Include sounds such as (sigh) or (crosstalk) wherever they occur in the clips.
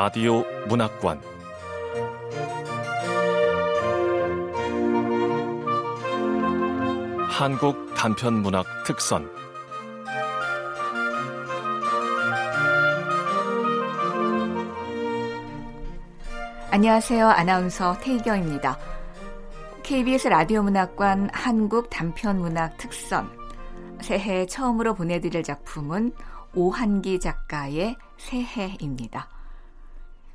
라디오 문학관 한국 단편 문학 특선 안녕하세요. 아나운서 태희경입니다. KBS 라디오 문학관 한국 단편 문학 특선 새해 처음으로 보내드릴 작품은 오한기 작가의 새해입니다.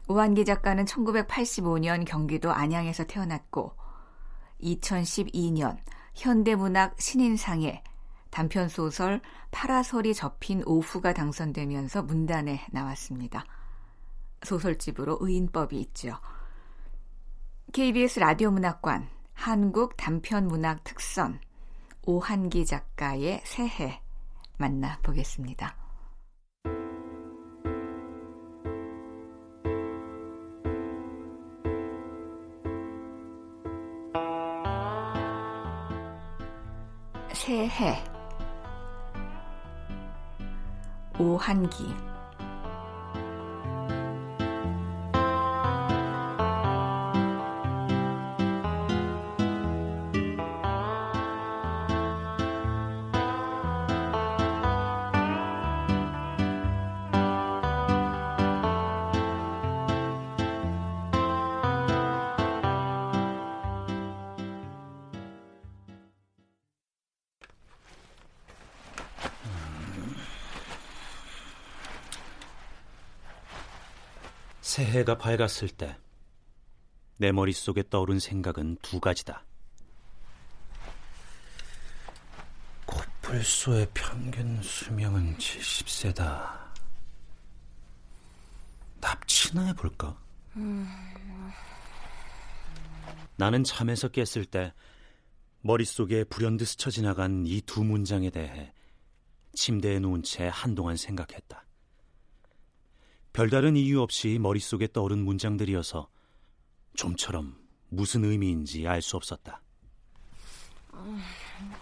오한기 작가는 1985년 경기도 안양에서 태어났고 2012년 현대문학 신인상에 단편 소설 파라솔이 접힌 오후가 당선되면서 문단에 나왔습니다. 소설집으로 의인법이 있죠. KBS 라디오 문학관 한국 단편 문학 특선 오한기 작가의 새해 만나보겠습니다. 새해. 오한기 새해가 밝았을 때 내 머릿속에 떠오른 생각은 두 가지다. 코뿔소의 평균 수명은 70세다. 납치나 해볼까? 음... 나는 잠에서 깼을 때 머릿속에 불현듯 스쳐 지나간 이 두 문장에 대해 침대에 누운 채 한동안 생각했다. 별다른 이유 없이 머릿속에 떠오른 문장들이어서 좀처럼 무슨 의미인지 알 수 없었다. 어,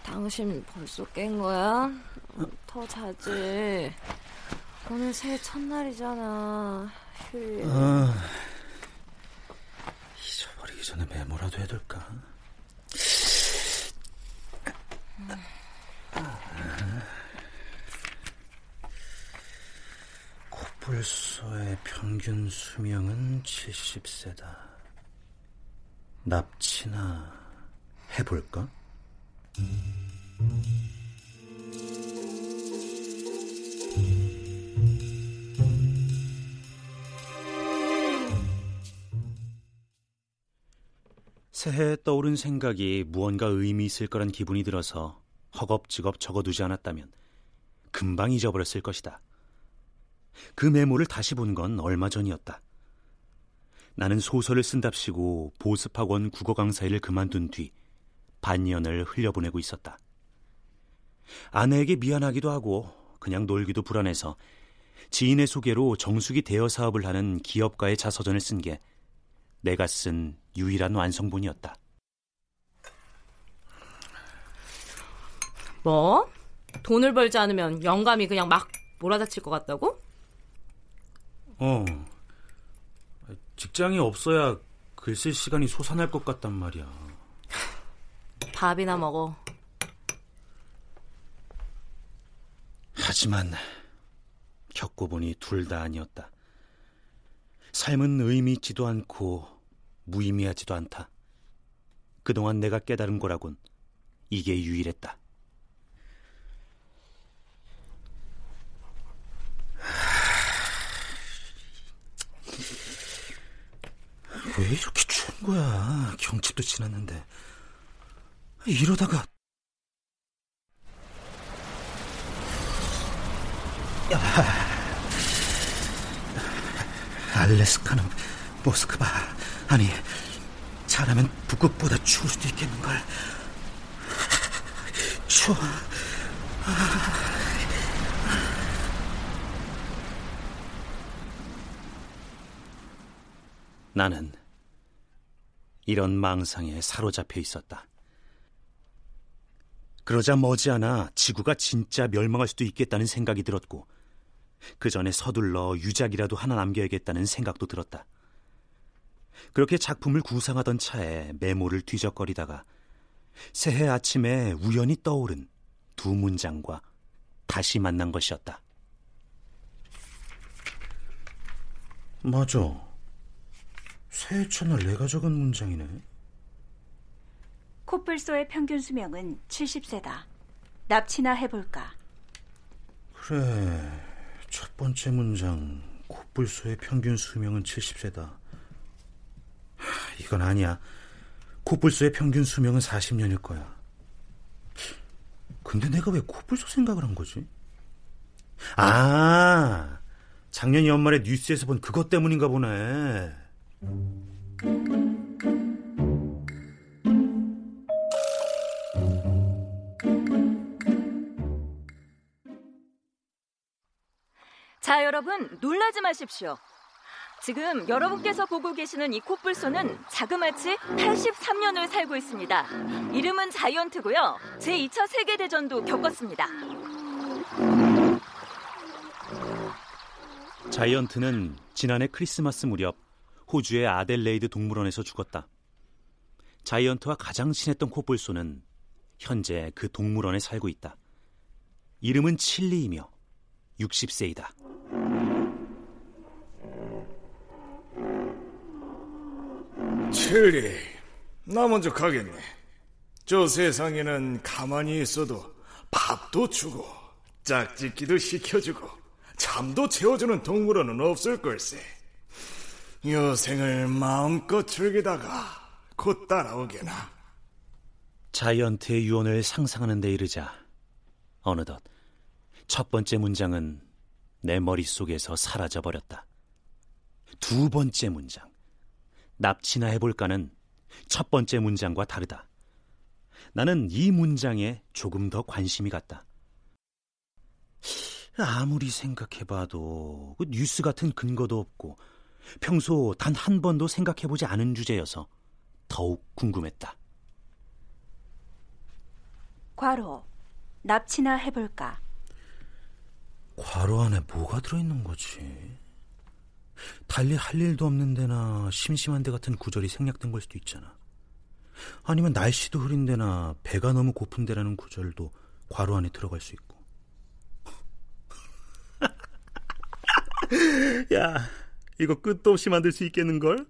당신 벌써 깬 거야? 어, 더 자지. 오늘 새해 첫날이잖아. 휴일. 아, 잊어버리기 전에 메모라도 해둘까? 음. 불소의 평균 수명은 70세다. 납치나 해볼까? 새해에 떠오른 생각이 무언가 의미 있을 거란 기분이 들어서 허겁지겁 적어두지 않았다면 금방 잊어버렸을 것이다. 그 메모를 다시 본 건 얼마 전이었다. 나는 소설을 쓴답시고 보습학원 국어 강사 일을 그만둔 뒤 반년을 흘려보내고 있었다. 아내에게 미안하기도 하고 그냥 놀기도 불안해서 지인의 소개로 정수기 대여 사업을 하는 기업가의 자서전을 쓴 게 내가 쓴 유일한 완성본이었다. 뭐? 돈을 벌지 않으면 영감이 그냥 막 몰아닥칠 것 같다고? 어. 직장이 없어야 글 쓸 시간이 솟아날 것 같단 말이야. 밥이나 먹어. 하지만 겪고 보니 둘 다 아니었다. 삶은 의미 있지도 않고 무의미하지도 않다. 그동안 내가 깨달은 거라곤 이게 유일했다. 왜 이렇게 추운 거야? 경칩도 지났는데. 이러다가. 야. 알래스카는 모스크바. 아니, 잘하면 북극보다 추울 수도 있겠는걸. 추워. 나는 이런 망상에 사로잡혀 있었다. 그러자 머지않아 지구가 진짜 멸망할 수도 있겠다는 생각이 들었고, 그 전에 서둘러 유작이라도 하나 남겨야겠다는 생각도 들었다. 그렇게 작품을 구상하던 차에 메모를 뒤적거리다가 새해 아침에 우연히 떠오른 두 문장과 다시 만난 것이었다. 맞아. 새해 첫날 내가 적은 문장이네. 코뿔소의 평균 수명은 70세다. 납치나 해볼까? 그래. 첫 번째 문장. 코뿔소의 평균 수명은 70세다. 이건 아니야. 코뿔소의 평균 수명은 40년일 거야. 근데 내가 왜 코뿔소 생각을 한 거지? 아, 작년 연말에 뉴스에서 본 그것 때문인가 보네. 자, 여러분, 놀라지 마십시오. 지금 여러분께서 보고 계시는 이 코뿔소는 자그마치 83년을 살고 있습니다. 이름은 자이언트고요. 제2차 세계대전도 겪었습니다. 자이언트는 지난해 크리스마스 무렵 호주의 아델레이드 동물원에서 죽었다. 자이언트와 가장 친했던 코뿔소는 현재 그 동물원에 살고 있다. 이름은 칠리이며 60세이다. 칠리, 나 먼저 가겠네. 저 세상에는 가만히 있어도 밥도 주고 짝짓기도 시켜주고 잠도 채워주는 동물원은 없을 걸세. 여생을 마음껏 즐기다가 곧 따라오게나. 자이언트의 유언을 상상하는 데 이르자 어느덧 첫 번째 문장은 내 머릿속에서 사라져버렸다. 두 번째 문장. 납치나 해볼까는 첫 번째 문장과 다르다. 나는 이 문장에 조금 더 관심이 갔다. 아무리 생각해봐도 그 뉴스 같은 근거도 없고 평소 단 한 번도 생각해보지 않은 주제여서 더욱 궁금했다. 과로. 납치나 해볼까? 괄호 안에 뭐가 들어있는 거지? 달리 할 일도 없는 데나 심심한 데 같은 구절이 생략된 걸 수도 있잖아. 아니면 날씨도 흐린 데나 배가 너무 고픈 데라는 구절도 괄호 안에 들어갈 수 있고. (laughs) 야, 이거 끝도 없이 만들 수 있겠는걸?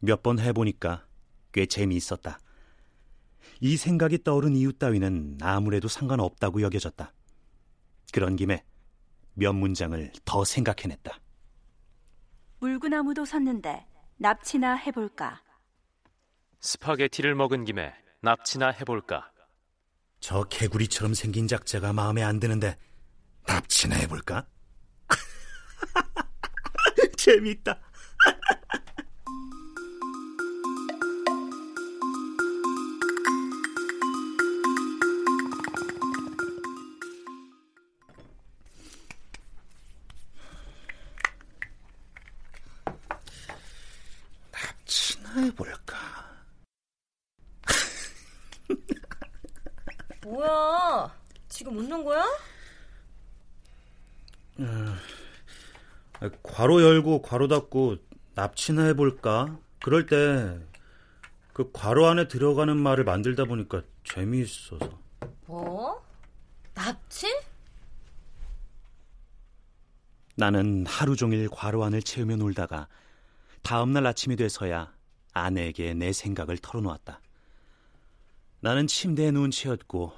몇 번 해보니까 꽤 재미있었다. 이 생각이 떠오른 이유 따위는 아무래도 상관없다고 여겨졌다. 그런 김에 몇 문장을 더 생각해냈다. 물구나무도 섰는데 납치나 해볼까? 스파게티를 먹은 김에 납치나 해볼까? 저 개구리처럼 생긴 작자가 마음에 안 드는데 납치나 해볼까? (laughs) 재밌다. 납치나 해볼까? 뭐야? 지금 웃는 거야? 괄호 열고 괄호 닫고 납치나 해볼까? 그럴 때 그 괄호 안에 들어가는 말을 만들다 보니까 재미있어서. 뭐? 납치? 나는 하루 종일 괄호 안을 채우며 놀다가 다음날 아침이 돼서야 아내에게 내 생각을 털어놓았다. 나는 침대에 누운 채였고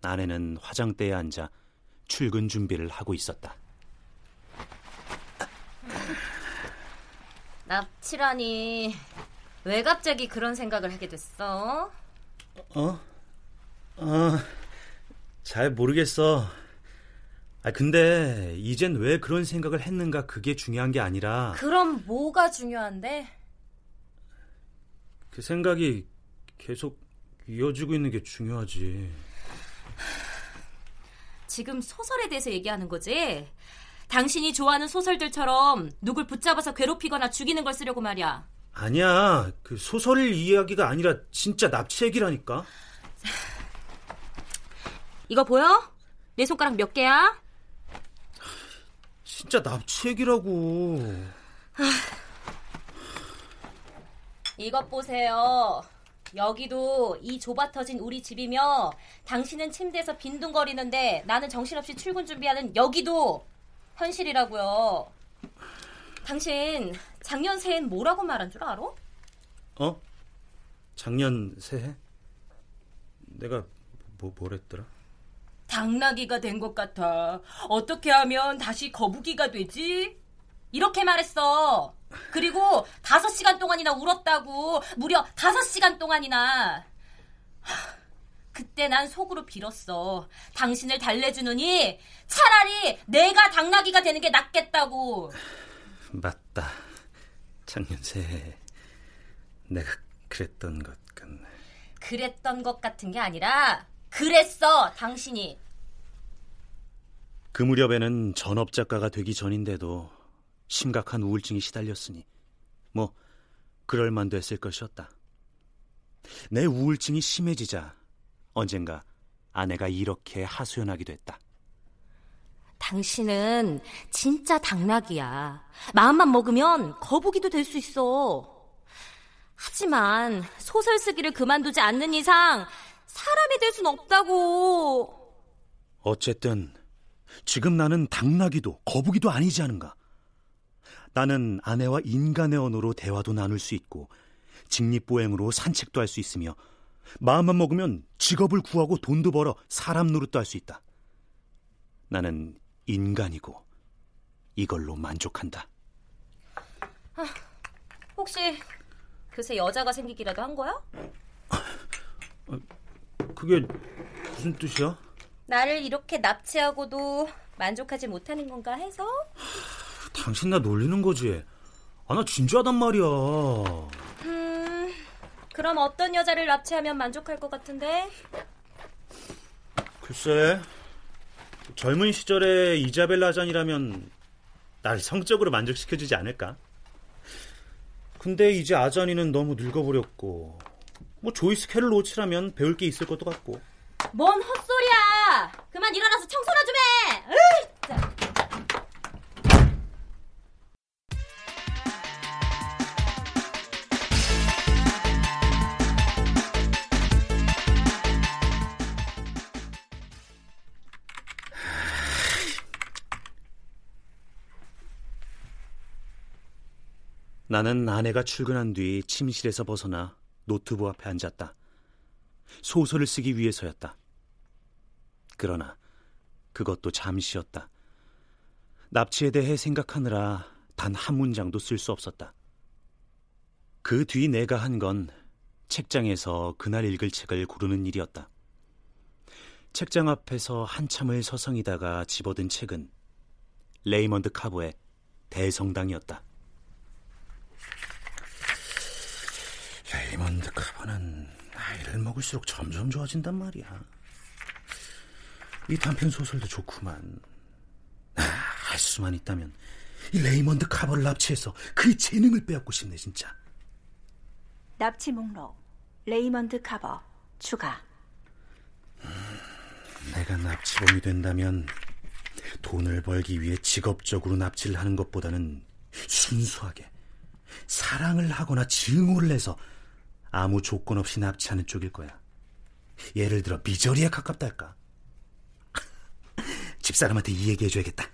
아내는 화장대에 앉아 출근 준비를 하고 있었다. 납치라니. 왜 갑자기 그런 생각을 하게 됐어? 어? 어, 잘 모르겠어. 아, 근데 이젠 왜 그런 생각을 했는가 그게 중요한 게 아니라 그럼 뭐가 중요한데? 그 생각이 계속 이어지고 있는 게 중요하지. 지금 소설에 대해서 얘기하는 거지? 당신이 좋아하는 소설들처럼 누굴 붙잡아서 괴롭히거나 죽이는 걸 쓰려고 말이야. 아니야. 그 소설 이야기가 아니라 진짜 납치 얘기라니까. (sighs) 이거 보여? 내 손가락 몇 개야? (sighs) 진짜 납치 얘기라고. (sighs) 이것 보세요. 여기도 이 좁아 터진 우리 집이며 당신은 침대에서 빈둥거리는데 나는 정신없이 출근 준비하는 여기도 현실이라고요. 당신 작년 새해엔 뭐라고 말한 줄 알아? 어? 작년 새해? 내가 뭐 뭐랬더라? 당나귀가 된 것 같아. 어떻게 하면 다시 거북이가 되지? 이렇게 말했어. 그리고 다섯 시간 동안이나 울었다고. 무려 다섯 시간 동안이나. 그때 난 속으로 빌었어. 당신을 달래주느니 차라리 내가 당나귀가 되는 게 낫겠다고. 맞다. 작년 새해 내가 그랬던 것 같네. 그랬던 것 같은 게 아니라 그랬어, 당신이. 그 무렵에는 전업 작가가 되기 전인데도 심각한 우울증이 시달렸으니 뭐 그럴 만도 했을 것이었다. 내 우울증이 심해지자 언젠가 아내가 이렇게 하소연하기도 했다. 당신은 진짜 당나귀야. 마음만 먹으면 거북이도 될 수 있어. 하지만 소설 쓰기를 그만두지 않는 이상 사람이 될 순 없다고. 어쨌든 지금 나는 당나귀도 거북이도 아니지 않은가. 나는 아내와 인간의 언어로 대화도 나눌 수 있고 직립보행으로 산책도 할 수 있으며 마음만 먹으면 직업을 구하고 돈도 벌어 사람 노릇도 할 수 있다. 나는 인간이고 이걸로 만족한다. 아, 혹시 그새 여자가 생기기라도 한 거야? 그게 무슨 뜻이야? 나를 이렇게 납치하고도 만족하지 못하는 건가 해서? 당신 나 놀리는 거지. 아, 나 진지하단 말이야. 음, 그럼 어떤 여자를 납치하면 만족할 것 같은데? 글쎄, 젊은 시절에 이자벨라 잔이라면 날 성적으로 만족시켜주지 않을까? 근데 이제 아잔이는 너무 늙어버렸고, 뭐 조이스 캐럴 로치라면 배울 게 있을 것도 같고. 뭔 헛소리야! 그만 일어나서 청소나 좀 해! 으이, 나는 아내가 출근한 뒤 침실에서 벗어나 노트북 앞에 앉았다. 소설을 쓰기 위해서였다. 그러나 그것도 잠시였다. 납치에 대해 생각하느라 단 한 문장도 쓸 수 없었다. 그 뒤 내가 한 건 책장에서 그날 읽을 책을 고르는 일이었다. 책장 앞에서 한참을 서성이다가 집어든 책은 레이먼드 카버의 대성당이었다. 레이먼드 카버는 나이를 먹을수록 점점 좋아진단 말이야. 이 단편 소설도 좋구만. 아, 할 수만 있다면 이 레이먼드 카버를 납치해서 그의 재능을 빼앗고 싶네 진짜. 납치 목록 레이먼드 카버 추가 내가 납치범이 된다면 돈을 벌기 위해 직업적으로 납치를 하는 것보다는 순수하게 사랑을 하거나 증오를 해서 아무 조건 없이 납치하는 쪽일 거야. 예를 들어 미저리에 가깝달까. (laughs) 집사람한테 이 얘기 해줘야겠다.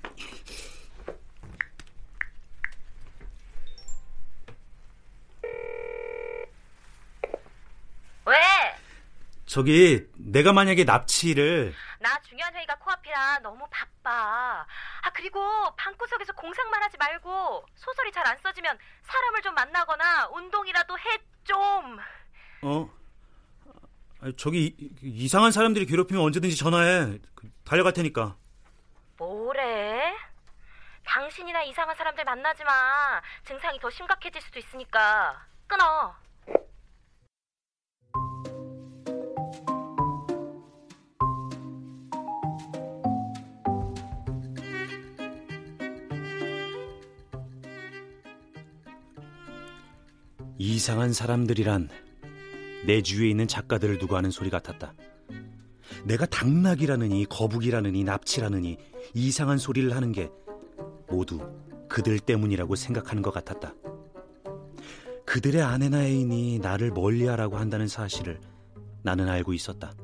저기 내가 만약에 납치를 나 중요한 회의가 코앞이라 너무 바빠. 아, 그리고 방구석에서 공상만 하지 말고 소설이 잘 안 써지면 사람을 좀 만나거나 운동이라도 해 좀. 어 저기 이- 이상한 사람들이 괴롭히면 언제든지 전화해 달려갈 테니까 뭐래? 당신이나 이상한 사람들 만나지 마. 증상이 더 심각해질 수도 있으니까. 끊어. 이상한 사람들이란 내 주위에 있는 작가들을 두고 하는 소리 같았다. 내가 당나귀라느니 거북이라느니 납치라느니 이상한 소리를 하는 게 모두 그들 때문이라고 생각하는 것 같았다. 그들의 아내나 애인이 나를 멀리하라고 한다는 사실을 나는 알고 있었다.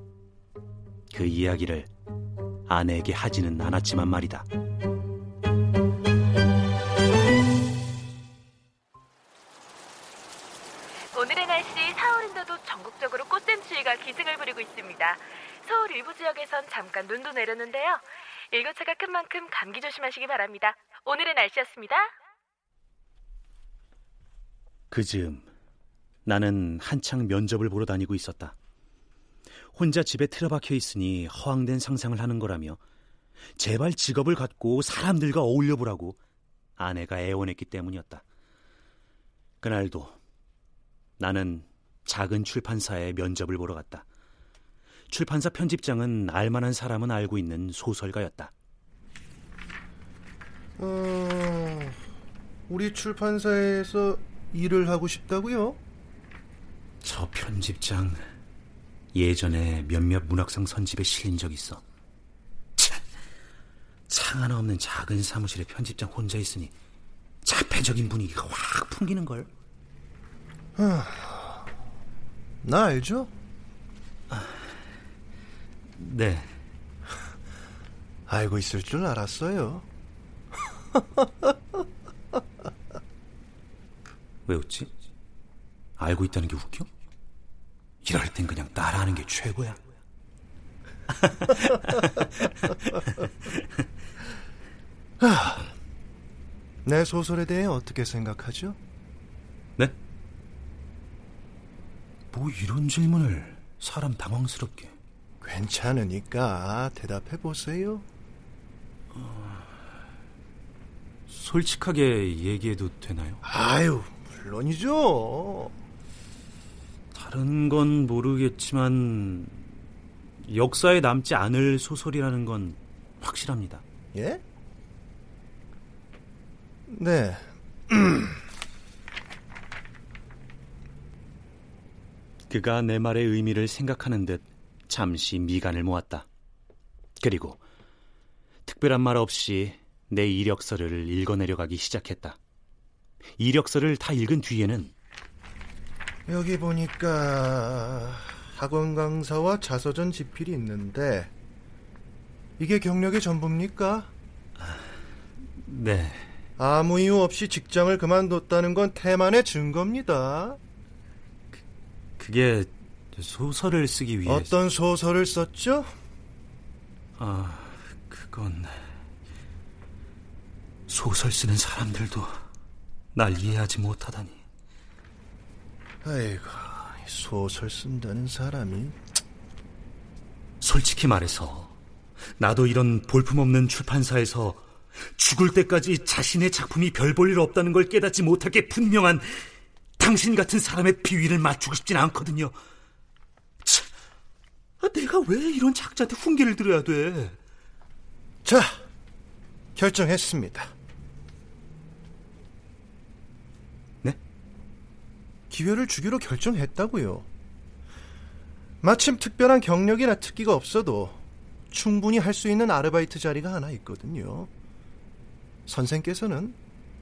그 이야기를 아내에게 하지는 않았지만 말이다. 오늘의 날씨 서울인도도 전국적으로 꽃샘추위가 기승을 부리고 있습니다. 서울 일부 지역에선 잠깐 눈도 내렸는데요. 일교차가 큰 만큼 감기 조심하시기 바랍니다. 오늘의 날씨였습니다. 그 즈음 나는 한창 면접을 보러 다니고 있었다. 혼자 집에 틀어박혀 있으니 허황된 상상을 하는 거라며 제발 직업을 갖고 사람들과 어울려 보라고 아내가 애원했기 때문이었다. 그날도 나는 작은 출판사에 면접을 보러 갔다. 출판사 편집장은 알만한 사람은 알고 있는 소설가였다. 어, 우리 출판사에서 일을 하고 싶다고요? 저 편집장 예전에 몇몇 문학상 선집에 실린 적 있어. 참, 창 하나 없는 작은 사무실에 편집장 혼자 있으니 자폐적인 분위기가 확 풍기는 걸. 나 알죠? 네, 알고 있을 줄 알았어요. (laughs) 왜 웃지? 알고 있다는 게 웃겨? 이럴 땐 그냥 따라하는 게 최고야. (laughs) 내 소설에 대해 어떻게 생각하죠? 네? 뭐 이런 질문을 사람 당황스럽게. 괜찮으니까 대답해 보세요. 솔직하게 얘기해도 되나요? 아유, 물론이죠. 다른 건 모르겠지만 역사에 남지 않을 소설이라는 건 확실합니다. 예? 네. (clears throat) 그가 내 말의 의미를 생각하는 듯 잠시 미간을 모았다. 그리고 특별한 말 없이 내 이력서를 읽어내려가기 시작했다. 이력서를 다 읽은 뒤에는 여기 보니까 학원 강사와 자서전 집필이 있는데 이게 경력의 전부입니까? 네, 아무 이유 없이 직장을 그만뒀다는 건 태만의 증거입니다. 그게 소설을 쓰기 위해 어떤 소설을 썼죠? 아, 그건 소설 쓰는 사람들도 날 이해하지 못하다니. 아이고, 소설 쓴다는 사람이 솔직히 말해서 나도 이런 볼품없는 출판사에서 죽을 때까지 자신의 작품이 별 볼 일 없다는 걸 깨닫지 못하게 분명한 당신 같은 사람의 비위를 맞추고 싶진 않거든요. 참, 아, 내가 왜 이런 작자한테 훈계를 들어야 돼? 자, 결정했습니다. 네? 기회를 주기로 결정했다고요. 마침 특별한 경력이나 특기가 없어도 충분히 할 수 있는 아르바이트 자리가 하나 있거든요. 선생께서는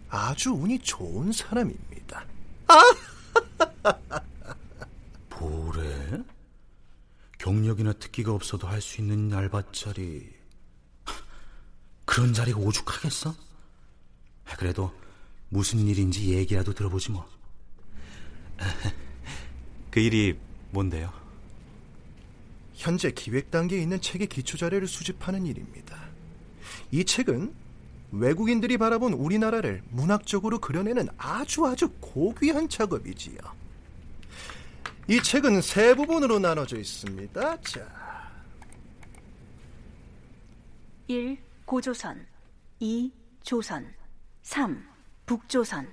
아주 운이 좋은 사람입니다. (laughs) 뭐래? 경력이나 특기가 없어도 할 수 있는 알바 자리. 그런 자리가 오죽하겠어? 그래도 무슨 일인지 얘기라도 들어보지 뭐. (laughs) 그 일이 뭔데요? 현재 기획 단계에 있는 책의 기초 자료를 수집하는 일입니다. 이 책은 외국인들이 바라본 우리나라를 문학적으로 그려내는 아주 아주 고귀한 작업이지요. 이 책은 세 부분으로 나눠져 있습니다. 자, 1. 고조선 2. 조선 3. 북조선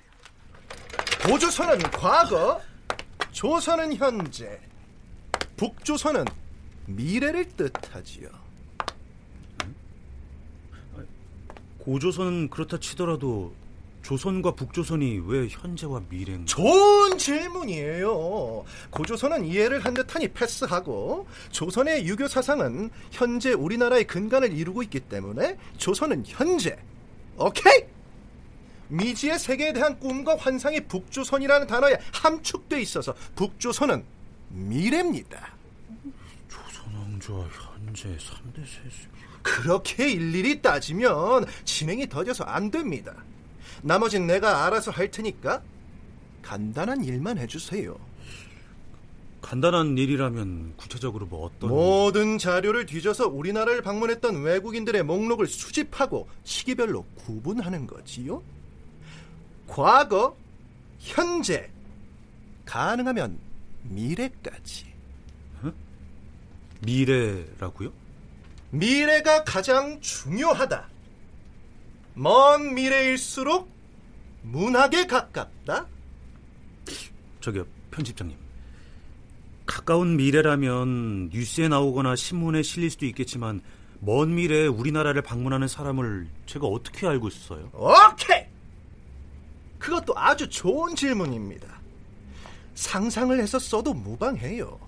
고조선은 과거, 조선은 현재, 북조선은 미래를 뜻하지요. 고조선은 그렇다 치더라도 조선과 북조선이 왜 현재와 미래인 좋은 질문이에요. 고조선은 이해를 한 듯하니 패스하고 조선의 유교 사상은 현재 우리나라의 근간을 이루고 있기 때문에 조선은 현재. 오케이? 미지의 세계에 대한 꿈과 환상이 북조선이라는 단어에 함축돼 있어서 북조선은 미래입니다. 조선 왕조와 현재 3대 세수 그렇게 일일이 따지면 진행이 더뎌서 안 됩니다. 나머진 내가 알아서 할 테니까 간단한 일만 해주세요. 간단한 일이라면 구체적으로 뭐 어떤 모든 자료를 뒤져서 우리나라를 방문했던 외국인들의 목록을 수집하고 시기별로 구분하는 거지요. 과거, 현재, 가능하면 미래까지. 미래라고요? 미래가 가장 중요하다. 먼 미래일수록 문학에 가깝다. 저기요, 편집장님. 가까운 미래라면 뉴스에 나오거나 신문에 실릴 수도 있겠지만 먼 미래에 우리나라를 방문하는 사람을 제가 어떻게 알고 있어요? 오케이! 그것도 아주 좋은 질문입니다. 상상을 해서 써도 무방해요.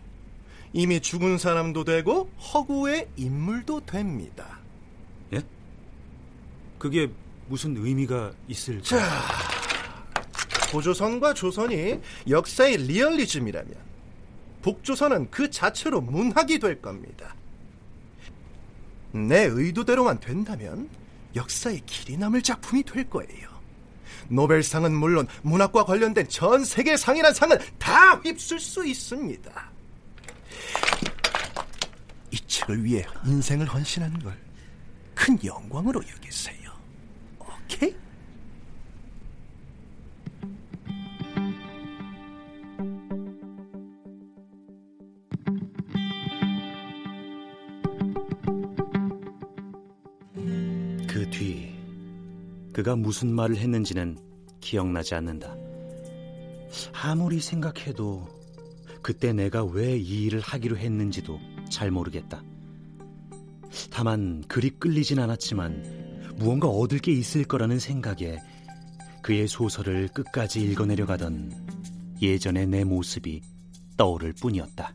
이미 죽은 사람도 되고 허구의 인물도 됩니다. 예? 그게 무슨 의미가 있을까? 자, 고조선과 조선이 역사의 리얼리즘이라면 북조선은 그 자체로 문학이 될 겁니다. 내 의도대로만 된다면 역사의 길이 남을 작품이 될 거예요. 노벨상은 물론 문학과 관련된 전 세계 상이란 상은 다 휩쓸 수 있습니다. 이 책을 위해 인생을 헌신하는 걸 큰 영광으로 여기세요. 오케이? 그 뒤 그가 무슨 말을 했는지는 기억나지 않는다. 아무리 생각해도 그때 내가 왜 이 일을 하기로 했는지도 잘 모르겠다. 다만 그리 끌리진 않았지만 무언가 얻을 게 있을 거라는 생각에 그의 소설을 끝까지 읽어내려 가던 예전의 내 모습이 떠오를 뿐이었다.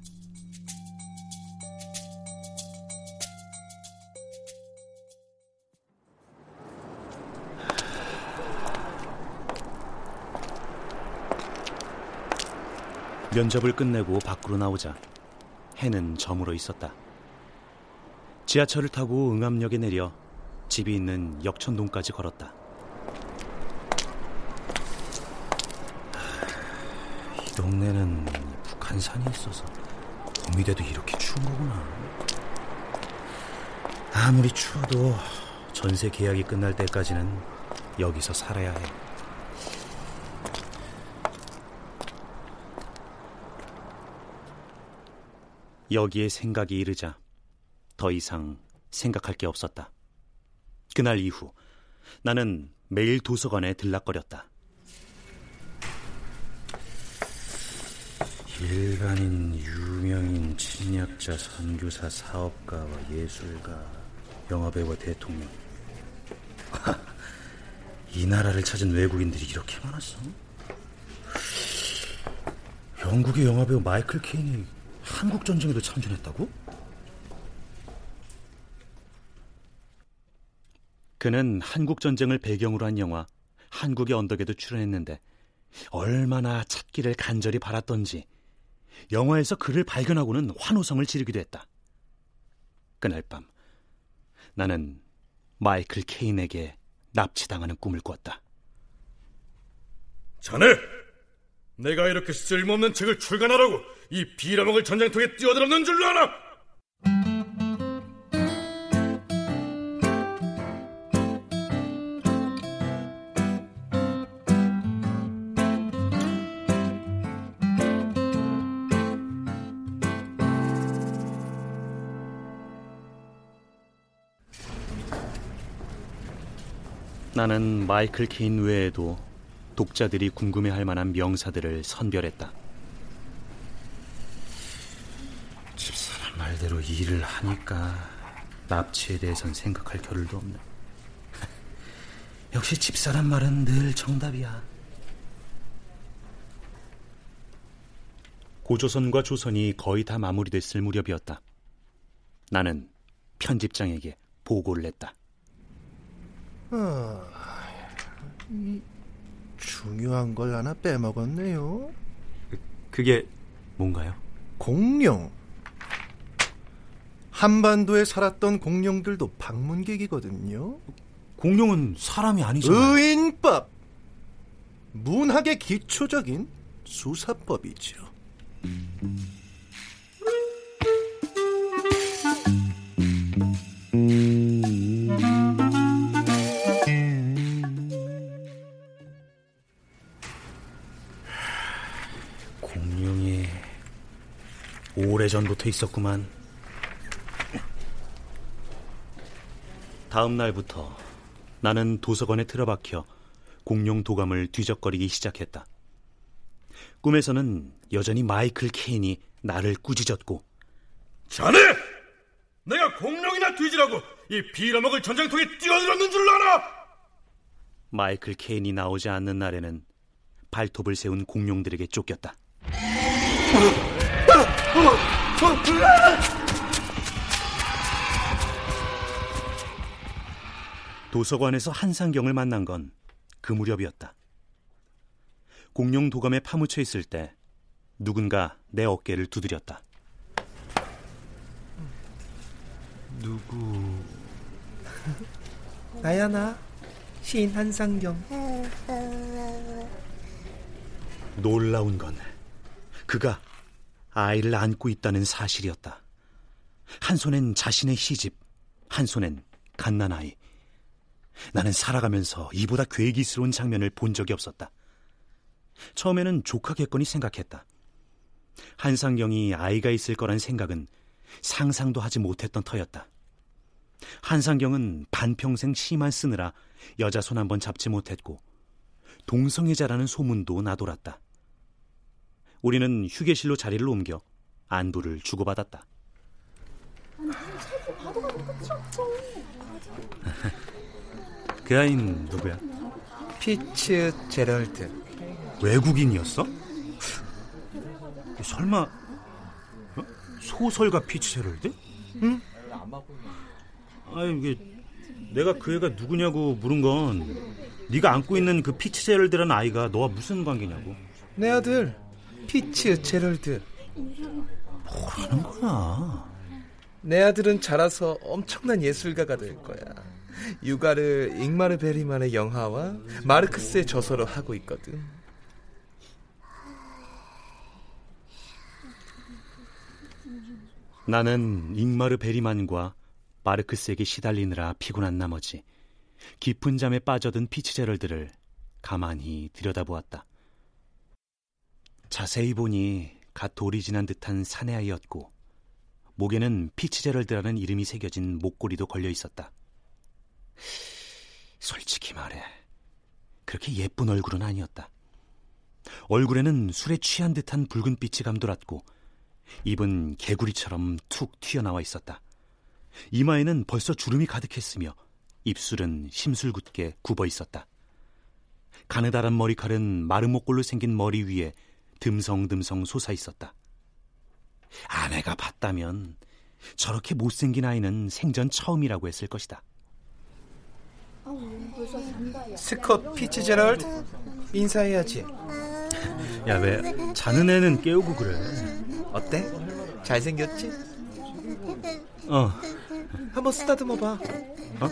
면접을 끝내고 밖으로 나오자 해는 저물어 있었다. 지하철을 타고 응암역에 내려 집이 있는 역천동까지 걸었다. 이 동네는 북한산이 있어서 봄이 돼도 이렇게 추운 거구나. 아무리 추워도 전세 계약이 끝날 때까지는 여기서 살아야 해. 여기에 생각이 이르자 더 이상 생각할 게 없었다. 그날 이후 나는 매일 도서관에 들락거렸다. 일반인, 유명인, 친약자, 선교사, 사업가와 예술가, 영화배우와 대통령. (laughs) 이 나라를 찾은 외국인들이 이렇게 많았어? 영국의 영화배우 마이클 케인이 한국 전쟁에도 참전했다고? 그는 한국 전쟁을 배경으로 한 영화 한국의 언덕에도 출연했는데 얼마나 찾기를 간절히 바랐던지 영화에서 그를 발견하고는 환호성을 지르기도 했다. 그날 밤 나는 마이클 케인에게 납치당하는 꿈을 꿨다. 자네! 내가 이렇게 쓸모없는 책을 출간하라고 이 비라먹을 전쟁통에 뛰어들었는 줄로 아나? 나는 마이클 케인 외에도 독자들이 궁금해할 만한 명사들을 선별했다. 집사람 말대로 일을 하니까 납치에 대해선 생각할 겨를도 없네. (laughs) 역시 집사란 말은 늘 정답이야. 고조선과 조선이 거의 다 마무리됐을 무렵이었다. 나는 편집장에게 보고를 냈다. 아, 중요한 걸 하나 빼먹었네요. 그게 뭔가요? 공룡. 한반도에 살았던 공룡들도 방문객이거든요. 공룡은 사람이 아니잖아요. 의인법. 문학의 기초적인 수사법이죠. 공 오래전부터 있었구만. 다음 날부터 나는 도서관에 틀어박혀 공룡 도감을 뒤적거리기 시작했다. 꿈에서는 여전히 마이클 케인이 나를 꾸짖었고 자네! 내가 공룡이나 뒤지라고 이 빌어먹을 전쟁통에 뛰어들었는 줄 알아! 마이클 케인이 나오지 않는 날에는 발톱을 세운 공룡들에게 쫓겼다. (laughs) 도서관에서 한상경을 만난 건 그 무렵이었다. 공룡 도감에 파묻혀 있을 때 누군가 내 어깨를 두드렸다. 누구? (laughs) 나야 나 시인 한상경. 놀라운 건 그가 아이를 안고 있다는 사실이었다. 한 손엔 자신의 시집, 한 손엔 갓난 아이. 나는 살아가면서 이보다 괴기스러운 장면을 본 적이 없었다. 처음에는 조카겠거니 생각했다. 한상경이 아이가 있을 거란 생각은 상상도 하지 못했던 터였다. 한상경은 반평생 시만 쓰느라 여자 손 한 번 잡지 못했고 동성애자라는 소문도 나돌았다. 우리는 휴게실로 자리를 옮겨 안부를 주고받았다. (laughs) 그 아이는 누구야? 피츠 제럴드. 외국인이었어? 설마 어? 소설가 피츠 제럴드? 응? 아 이게 내가 그 애가 누구냐고 물은 건 네가 안고 있는 그 피츠 제럴드라는 아이가 너와 무슨 관계냐고. 내 아들 피츠 제럴드. 뭐라는 거야? 내 아들은 자라서 엄청난 예술가가 될 거야. 육아를 잉마르 베리만의 영화와 마르크스의 저서로 하고 있거든. 나는 잉마르 베리만과 마르크스에게 시달리느라 피곤한 나머지 깊은 잠에 빠져든 피츠제럴드를 가만히 들여다보았다. 자세히 보니 갓 돌이 지난 듯한 사내 아이였고 목에는 피츠제럴드라는 이름이 새겨진 목걸이도 걸려 있었다. 솔직히 말해, 그렇게 예쁜 얼굴은 아니었다. 얼굴에는 술에 취한 듯한 붉은 빛이 감돌았고 입은 개구리처럼 툭 튀어나와 있었다. 이마에는 벌써 주름이 가득했으며 입술은 심술궂게 굽어 있었다. 가느다란 머리칼은 목골로 생긴 머리 위에 듬성듬성 솟아 있었다. 아내가 봤다면 저렇게 못생긴 아이는 생전 처음이라고 했을 것이다. 스컷 피츠제럴드 인사해야지. 야 왜 자는 애는 깨우고 그래? 어때? 잘생겼지? 어. 한번 쓰다듬어 봐. 어?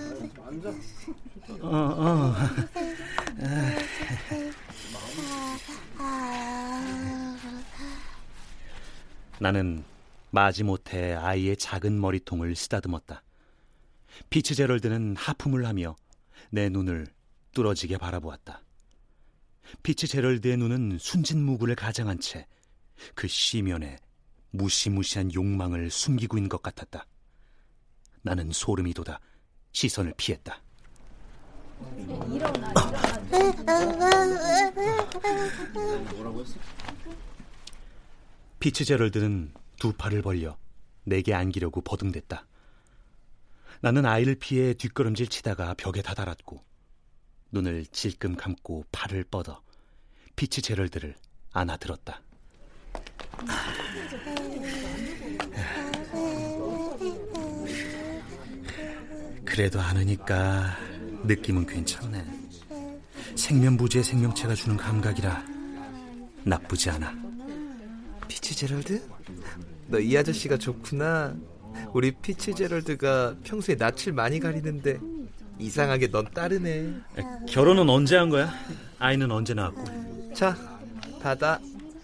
어, 어. 나는 마지못해 아이의 작은 머리통을 쓰다듬었다. 피츠 제럴드는 하품을 하며 내 눈을 뚫어지게 바라보았다. 피츠 제럴드의 눈은 순진무구를 가장한 채 그 시면에 무시무시한 욕망을 숨기고 있는 것 같았다. 나는 소름이 돋아 시선을 피했다. 피츠제럴드는 두 팔을 벌려 내게 안기려고 버둥댔다. 나는 아이를 피해 뒷걸음질 치다가 벽에 다다랐고 눈을 질끔 감고 팔을 뻗어 피츠제럴드를 안아들었다. 그래도 안으니까 느낌은 괜찮네. 생면부지의 생명체가 주는 감각이라 나쁘지 않아. 피츠제럴드? 너 이 아저씨가 좋구나. 우리 피츠제럴드가 평소에 낯을 많이 가리는데 이상하게 넌 따르네. 결혼은 언제 한 거야? 아이는 언제 낳았고? 자, 받아.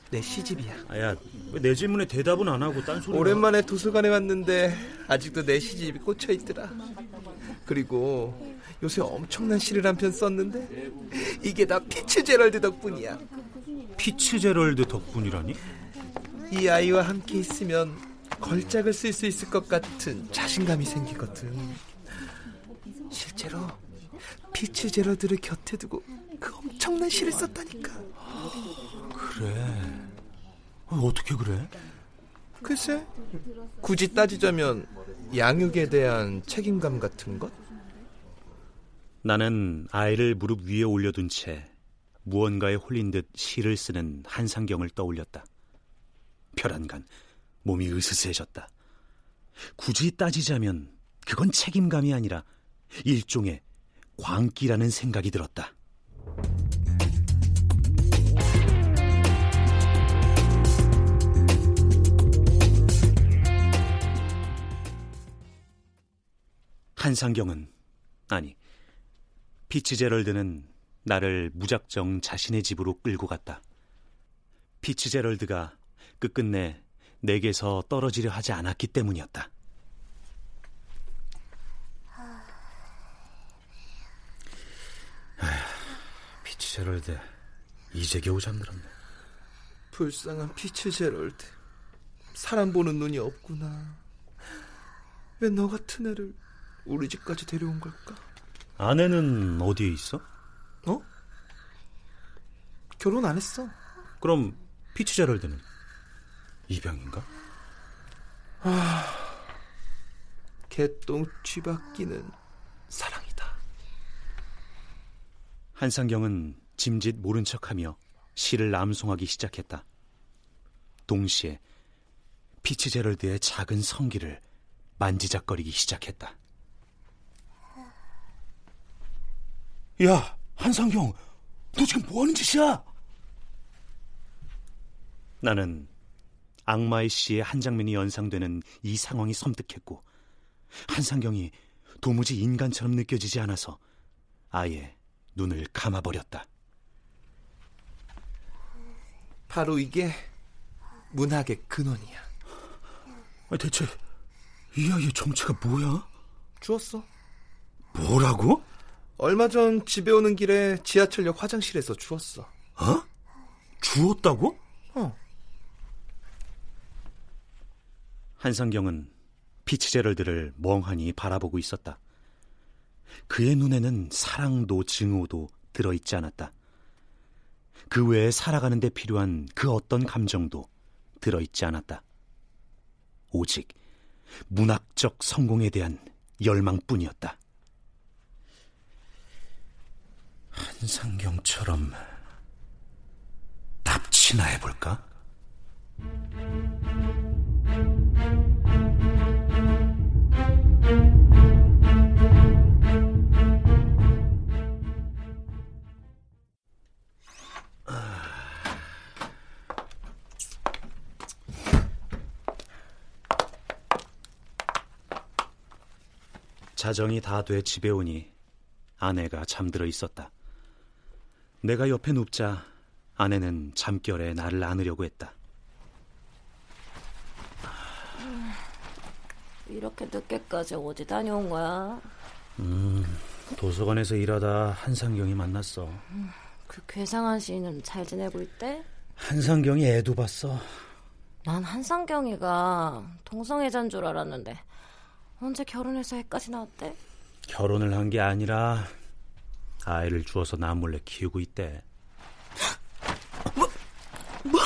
내 시집이야. 아야, 왜내 질문에 대답은 안 하고 딴 소리 오랜만에 도서관에 왔는데 아직도 내 시집이 꽂혀 있더라. 그리고 요새 엄청난 시를 한 편 썼는데 이게 다 피츠 제럴드 덕분이야. 피츠 제럴드 덕분이라니? 이 아이와 함께 있으면 걸작을 쓸 수 있을 것 같은 자신감이 생기거든. 실제로 피츠 제럴드를 곁에 두고 그 엄청난 시를 썼다니까. 그래. 어떻게 그래? 글쎄, 굳이 따지자면 양육에 대한 책임감 같은 것? 나는 아이를 무릎 위에 올려둔 채 무언가에 홀린 듯 시를 쓰는 한상경을 떠올렸다. 별안간 몸이 으스스해졌다. 굳이 따지자면 그건 책임감이 아니라 일종의 광기라는 생각이 들었다. 한상경은 아니 피츠제럴드는 나를 무작정 자신의 집으로 끌고 갔다. 피츠제럴드가 끝끝내 내게서 떨어지려 하지 않았기 때문이었다. 피츠제럴드 이제 겨우 잠들었네. 불쌍한 피츠제럴드. 사람 보는 눈이 없구나. 왜 너 같은 애를 우리 집까지 데려온 걸까? 아내는 어디에 있어? 어? 결혼 안 했어. 그럼 피츠제럴드는 입양인가? 아, 개똥 쥐바뀌는 사랑이다. 한상경은 짐짓 모른 척하며 시를 람송하기 시작했다. 동시에 피츠제럴드의 작은 성기를 만지작거리기 시작했다. 야, 한상경, 너 지금 뭐 하는 짓이야? 나는 악마의 시의 한 장면이 연상되는 이 상황이 섬뜩했고, 한상경이 도무지 인간처럼 느껴지지 않아서 아예 눈을 감아버렸다. 바로 이게 문학의 근원이야. 대체 이 아이의 정체가 뭐야? 주웠어. 뭐라고? 얼마 전 집에 오는 길에 지하철역 화장실에서 주웠어. 어? 주웠다고? 어. 한상경은 피츠제럴드를 멍하니 바라보고 있었다. 그의 눈에는 사랑도 증오도 들어있지 않았다. 그 외에 살아가는 데 필요한 그 어떤 감정도 들어있지 않았다. 오직 문학적 성공에 대한 열망뿐이었다. 한상경처럼 납치나 해볼까? 자정이 다 돼 집에 오니 아내가 잠들어 있었다. 내가 옆에 눕자 아내는 잠결에 나를 안으려고 했다. 이렇게 늦게까지 어디 다녀온 거야? 음, 도서관에서 일하다 한상경이 만났어. 그 괴상한 시인은 잘 지내고 있대? 한상경이 애도 봤어. 난 한상경이가 동성애자인 줄 알았는데 언제 결혼해서 애까지 나왔대? 결혼을 한 게 아니라 아이를 주어서 나 몰래 키우고 있대. 뭐? 뭐?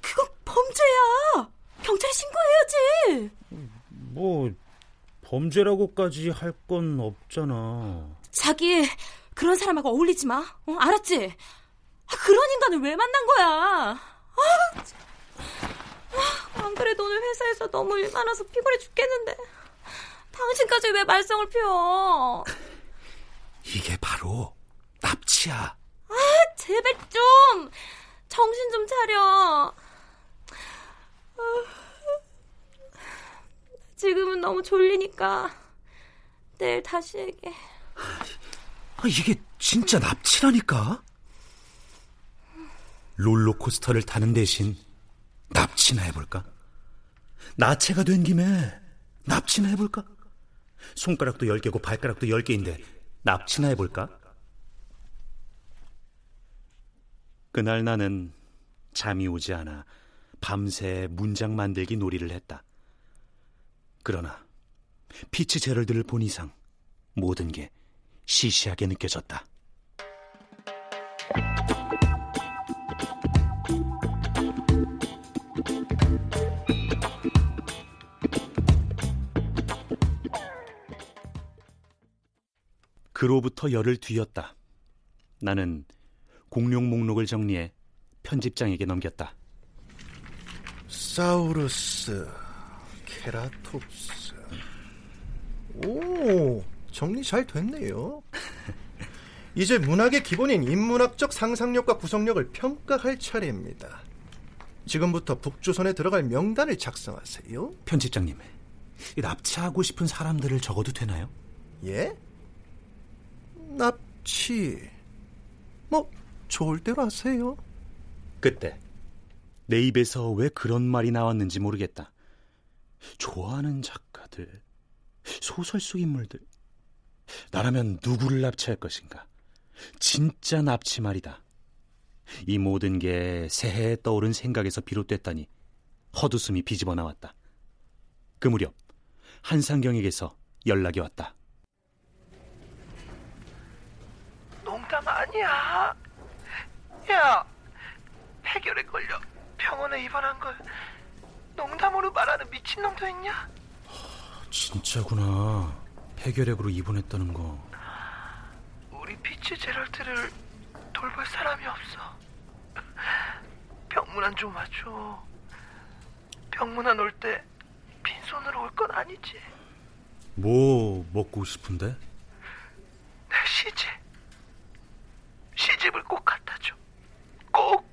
그건 범죄야. 경찰에 신고해야지. 뭐 범죄라고까지 할 건 없잖아. 자기 그 그런 사람하고 어울리지 마. 어, 알았지? 아, 그런 인간을 왜 만난 거야? 아, 아, 안 그래도 오늘 회사에서 너무 일 많아서 피곤해 죽겠는데. 당신까지 왜 말썽을 피워? 이게 바로 납치야. 아, 제발 좀! 정신 좀 차려. 아, 지금은 너무 졸리니까 내일 다시 얘기해. 아, 이게 진짜 납치라니까? 롤러코스터를 타는 대신 납치나 해볼까? 나체가 된 김에 납치나 해볼까? 손가락도 10개고 발가락도 10개인데 납치나 해볼까? 그날 나는 잠이 오지 않아 밤새 문장 만들기 놀이를 했다. 그러나 피치 제럴드를 본 이상 모든 게 시시하게 느껴졌다. 그로부터 열흘 뒤였다. 나는 공룡 목록을 정리해 편집장에게 넘겼다. 사우루스, 케라톱스. 오, 정리 잘 됐네요. (laughs) 이제 문학의 기본인 인문학적 상상력과 구성력을 평가할 차례입니다. 지금부터 북조선에 들어갈 명단을 작성하세요. 편집장님, 납치하고 싶은 사람들을 적어도 되나요? 예? 납치. 뭐, 좋을 대로 하세요. 그때 내 입에서 왜 그런 말이 나왔는지 모르겠다. 좋아하는 작가들, 소설 속 인물들. 나라면 누구를 납치할 것인가? 진짜 납치 말이다. 이 모든 게 새해에 떠오른 생각에서 비롯됐다니 헛웃음이 비집어 나왔다. 그 무렵 한상경에게서 연락이 왔다. 농담 아니야. 야, 폐결에 걸려 병원에 입원한 걸 농담으로 말하는 미친놈도 있냐? 진짜구나. 폐결핵으로 입원했다는 거. 우리 피치 제럴트를 돌볼 사람이 없어. 병문안 좀 와줘. 병문안 올 때 빈손으로 올 건 아니지. 뭐 먹고 싶은데? 내 시집. 시집을 꼭 갖다 줘. 꼭.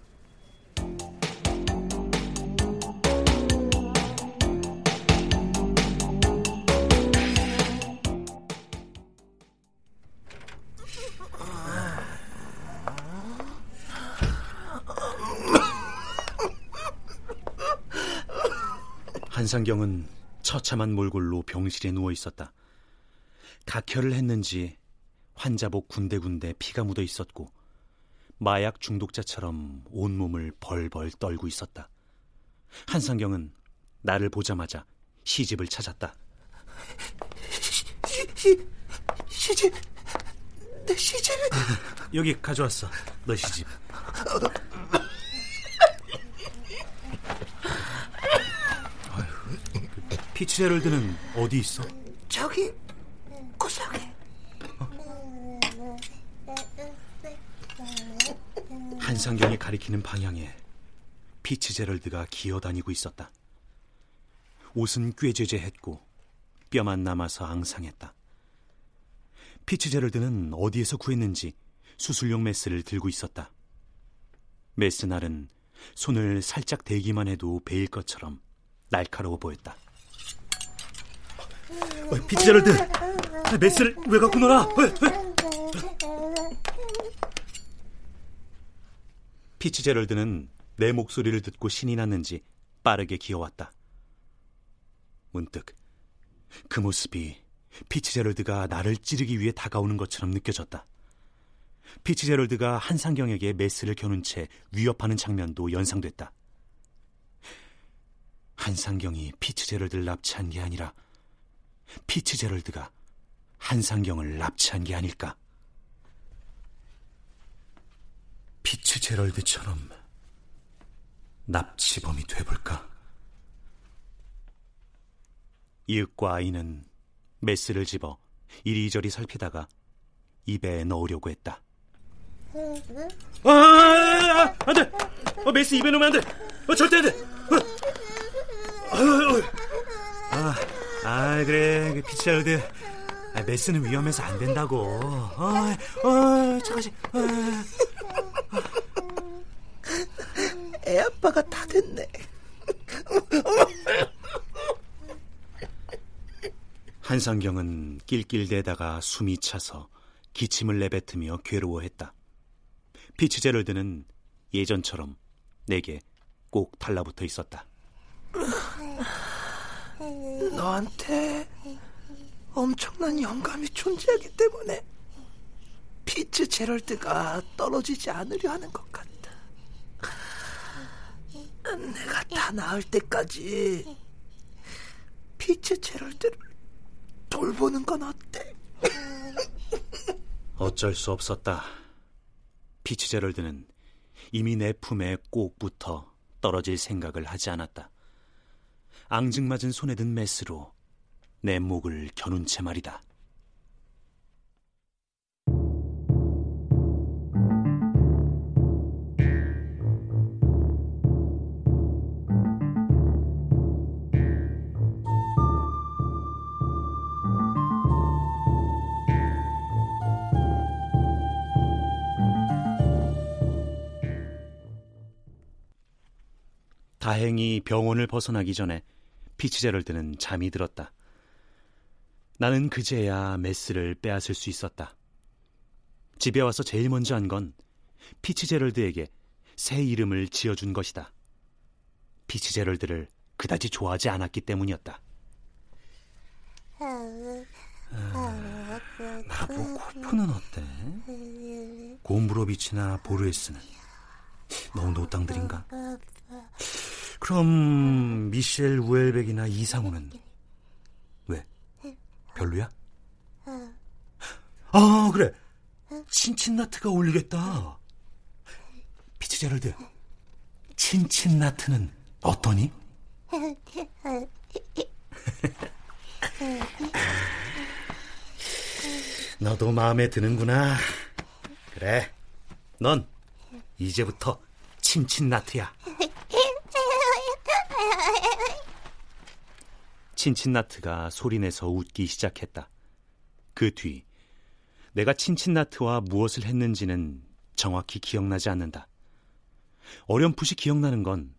한상경은 처참한 몰골로 병실에 누워 있었다. 각혈을 했는지 환자복 군데군데 피가 묻어 있었고 마약 중독자처럼 온몸을 벌벌 떨고 있었다. 한상경은 나를 보자마자 시집을 찾았다. 시, 시집. 내 시집. 여기 가져왔어. 너 시집. (laughs) 피츠제럴드는 어디 있어? 저기 구석에. 한상경이 가리키는 방향에 피츠제럴드가 기어다니고 있었다. 옷은 꾀죄죄했고 뼈만 남아서 앙상했다. 피츠제럴드는 어디에서 구했는지 수술용 메스를 들고 있었다. 메스날은 손을 살짝 대기만 해도 베일 것처럼 날카로워 보였다. 어, 피츠제럴드, 메스를 왜 갖고 놀아? 왜, 왜? 피츠제럴드는 내 목소리를 듣고 신이 났는지 빠르게 기어왔다. 문득 그 모습이 피츠제럴드가 나를 찌르기 위해 다가오는 것처럼 느껴졌다. 피츠제럴드가 한상경에게 메스를 겨눈 채 위협하는 장면도 연상됐다. 한상경이 피츠제럴드를 납치한 게 아니라 피츠제럴드가 한상경을 납치한 게 아닐까? 피츠제럴드처럼 납치범이 돼볼까? 이윽고 아이는 메스를 집어 이리저리 살피다가 입에 넣으려고 했다. 아, 아, 아, 아안 돼! 어, 메스 입에 넣으면 안 돼! 어, 절대 안 돼! 어. 아, 아, 그래. 그 피츠제럴드. 아, 메스는 위험해서 안 된다고. 어, 어, 저거지. 어. 애 아빠가 다 됐네. 한상경은 낄낄대다가 숨이 차서 기침을 내뱉으며 괴로워했다. 피츠제럴드는 예전처럼 내게 꼭 달라붙어 있었다. 너한테 엄청난 영감이 존재하기 때문에 피츠 제럴드가 떨어지지 않으려 하는 것 같다. 내가 다 나을 때까지 피츠 제럴드를 돌보는 건 어때? (laughs) 어쩔 수 없었다. 피츠 제럴드는 이미 내 품에 꼭 붙어 떨어질 생각을 하지 않았다. 앙증맞은 손에 든 메스로 내 목을 겨눈 채 말이다. 다행히 병원을 벗어나기 전에 피치제럴드는 잠이 들었다. 나는 그제야 메스를 빼앗을 수 있었다. 집에 와서 제일 먼저 한 건 피치제럴드에게 새 이름을 지어준 것이다. 피치제럴드를 그다지 좋아하지 않았기 때문이었다. 아, 나보고 코프는 어때? 곰브로비치나 보르에스는 너무 노땅들인가? 그럼 미셸 우엘백이나 이상우는 왜? 별로야? 아 그래 친친나트가 어울리겠다 피츠제럴드 친친나트는 어떠니? (laughs) 너도 마음에 드는구나 그래 넌 이제부터 친친나트야 친친나트가 소리내서 웃기 시작했다. 그 뒤 내가 친친나트와 무엇을 했는지는 정확히 기억나지 않는다. 어렴풋이 기억나는 건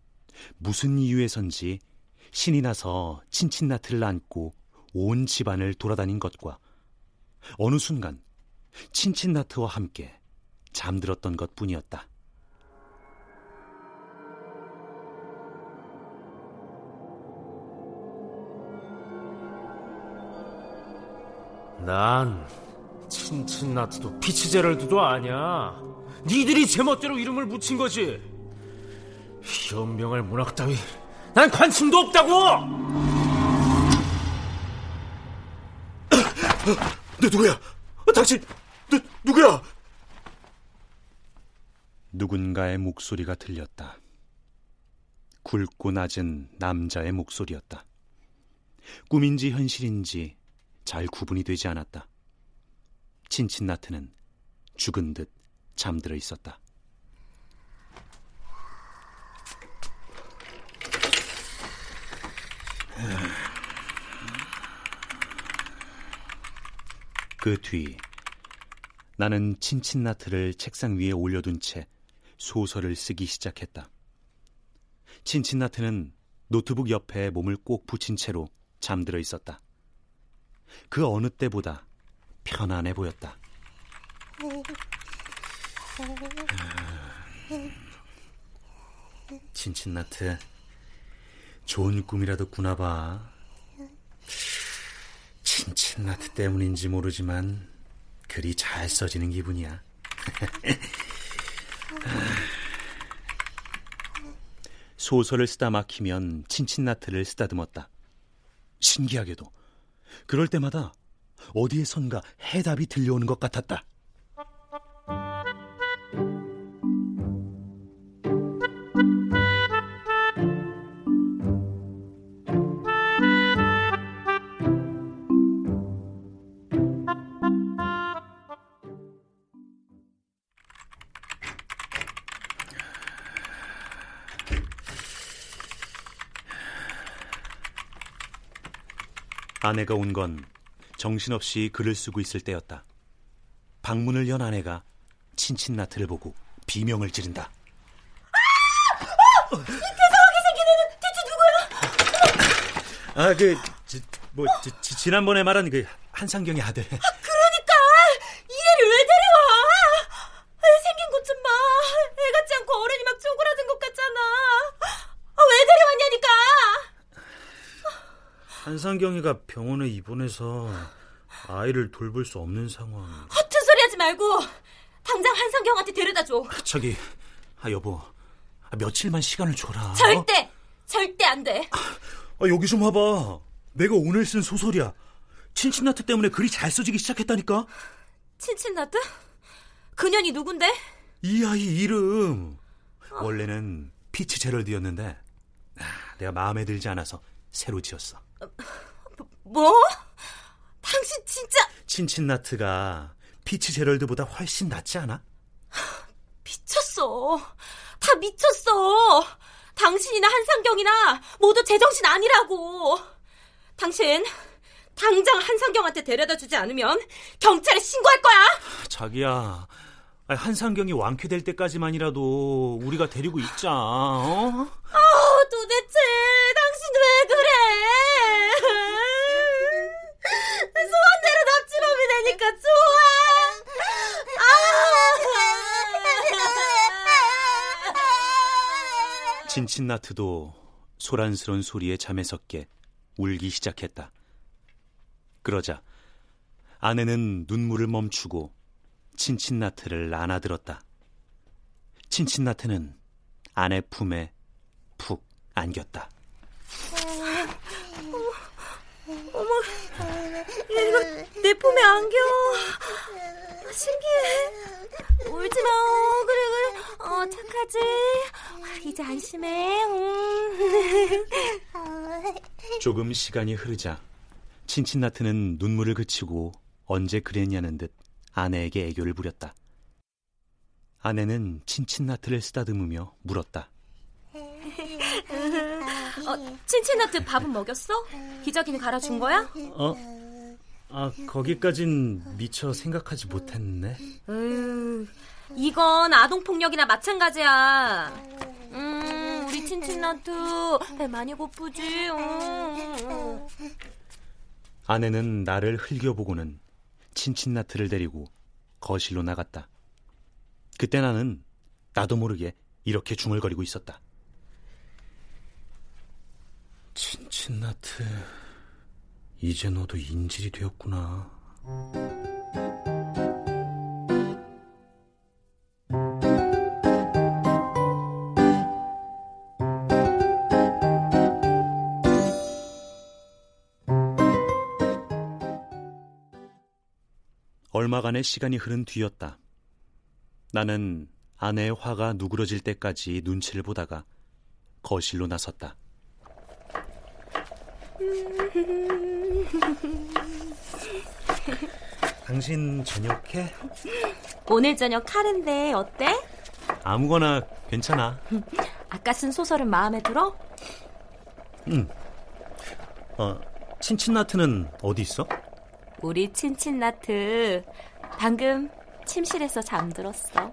무슨 이유에선지 신이 나서 친친나트를 안고 온 집안을 돌아다닌 것과 어느 순간 친친나트와 함께 잠들었던 것 뿐이었다. 난 친친나트도 피치제럴드도 아니야. 니들이 제멋대로 이름을 붙인 거지. 연명할 문학 따위 난 관심도 없다고. (coughs) 너 누구야? 당신 누, 누구야? 누군가의 목소리가 들렸다. 굵고 낮은 남자의 목소리였다. 꿈인지 현실인지 잘 구분이 되지 않았다. 친친나트는 죽은 듯 잠들어 있었다. 그 뒤 나는 친친나트를 책상 위에 올려둔 채 소설을 쓰기 시작했다. 친친나트는 노트북 옆에 몸을 꼭 붙인 채로 잠들어 있었다. 그 어느 때보다 편안해 보였다. 친친나트, 좋은 꿈이라도 꾸나 봐. 친친나트 때문인지 모르지만 글이 잘 써지는 기분이야. (laughs) 소설을 쓰다 막히면 친친나트를 쓰다듬었다. 신기하게도 그럴 때마다 어디에선가 해답이 들려오는 것 같았다. 아내가 온 건 정신없이 글을 쓰고 있을 때였다. 방문을 연 아내가 친친나트를 보고 비명을 지른다. 아! 어, 괴상하게 생긴 애는 대체 누구야? 아, 그, 저, 뭐, 저, 지난번에 말한 그 한상경의 아들. 아, 그러니까 이 애를 왜 데려와? 애 생긴 것 좀 봐. 애 같지 않고 어른이 막 쪼그라든 것 같잖아. 아, 왜 데려왔냐니까. 한상경이가 병원에 입원해서 아이를 돌볼 수 없는 상황. 허튼 소리 하지 말고 당장 한상경한테 데려다 줘. 저기, 아 여보, 아, 며칠만 시간을 줘라. 절대, 어? 절대 안 돼. 아, 여기 좀 와봐. 내가 오늘 쓴 소설이야. 친친나트 때문에 글이 잘 써지기 시작했다니까. 친친나트? 그년이 누군데? 이 아이 이름. 어. 원래는 피치 제럴드였는데 아, 내가 마음에 들지 않아서 새로 지었어. 뭐? 당신 진짜 친친나트가 피치 제럴드보다 훨씬 낫지 않아? 미쳤어. 다 미쳤어. 당신이나 한상경이나 모두 제정신 아니라고. 당신 당장 한상경한테 데려다 주지 않으면 경찰에 신고할 거야. 자기야. 한상경이 완쾌될 때까지만이라도 우리가 데리고 있자. 어? 아, 도대체 당신 왜 그래? 소원대로 납치범이 되니까 좋아. 아! 진친나트도 소란스런 소리에 잠에서 깨 울기 시작했다. 그러자 아내는 눈물을 멈추고 친친나트를 안아들었다. 친친나트는 아내 품에 푹 안겼다. 어머, 얘가 내 품에 안겨. 신기해. 울지 마. 그래, 그래. 어, 착하지? 이제 안심해. 음. (laughs) 조금 시간이 흐르자 친친나트는 눈물을 그치고 언제 그랬냐는 듯 아내에게 애교를 부렸다. 아내는 친친나트를 쓰다듬으며 물었다. 어, 친친나트 밥은 먹였어? 기저귀는 갈아준 거야? 어? 아, 거기까진 미처 생각하지 못했네. 으, 이건 아동폭력이나 마찬가지야. 음, 우리 친친나트 배 많이 고프지? 음. 아내는 나를 흘겨보고는 친친나트를 데리고 거실로 나갔다. 그때 나는 나도 모르게 이렇게 중얼거리고 있었다. 친친나트, 이제 너도 인질이 되었구나. 얼마간의 시간이 흐른 뒤였다. 나는 아내의 화가 누그러질 때까지 눈치를 보다가 거실로 나섰다. (laughs) 당신 저녁해? 오늘 저녁 카레인데 어때? 아무거나 괜찮아. (laughs) 아까 쓴 소설은 마음에 들어? 응. 어, 친친나트는 어디 있어? 우리 친친나트 방금 침실에서 잠들었어.